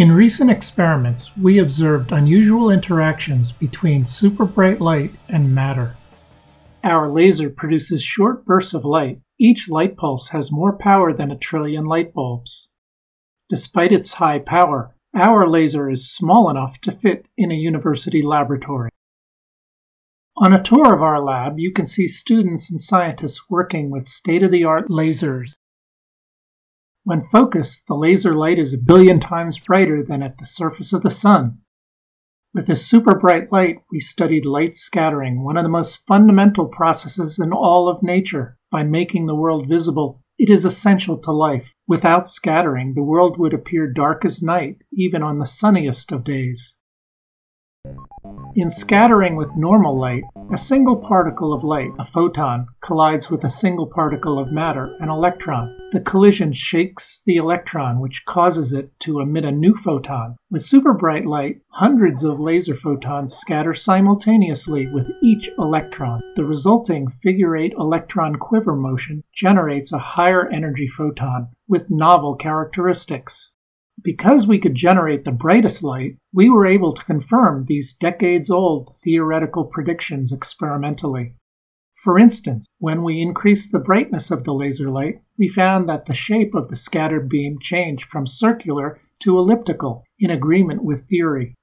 In recent experiments, we observed unusual interactions between super bright light and matter. Our laser produces short bursts of light. Each light pulse has more power than a trillion light bulbs. Despite its high power, our laser is small enough to fit in a university laboratory. On a tour of our lab, you can see students and scientists working with state of the art lasers. When focused, the laser light is a billion times brighter than at the surface of the sun. With this super bright light, we studied light scattering, one of the most fundamental processes in all of nature. By making the world visible, it is essential to life. Without scattering, the world would appear dark as night, even on the sunniest of days. In scattering with normal light, a single particle of light, a photon, collides with a single particle of matter, an electron. The collision shakes the electron, which causes it to emit a new photon. With super bright light, hundreds of laser photons scatter simultaneously with each electron. The resulting figure eight electron quiver motion generates a higher energy photon with novel characteristics. Because we could generate the brightest light, we were able to confirm these decades old theoretical predictions experimentally. For instance, when we increased the brightness of the laser light, we found that the shape of the scattered beam changed from circular to elliptical in agreement with theory.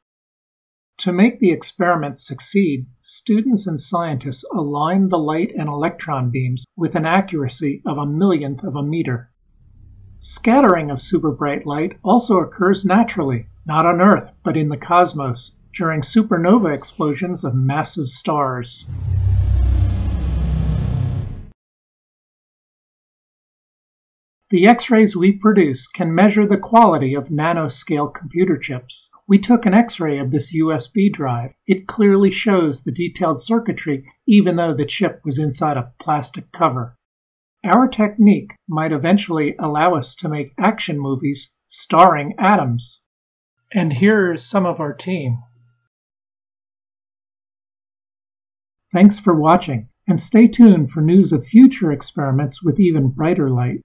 To make the experiment succeed, students and scientists aligned the light and electron beams with an accuracy of a millionth of a meter. Scattering of super bright light also occurs naturally, not on Earth, but in the cosmos, during supernova explosions of massive stars. The X-rays we produce can measure the quality of nanoscale computer chips. We took an X-ray of this USB drive. It clearly shows the detailed circuitry even though the chip was inside a plastic cover. Our technique might eventually allow us to make action movies starring atoms. And here's some of our team. Thanks for watching, and stay tuned for news of future experiments with even brighter light.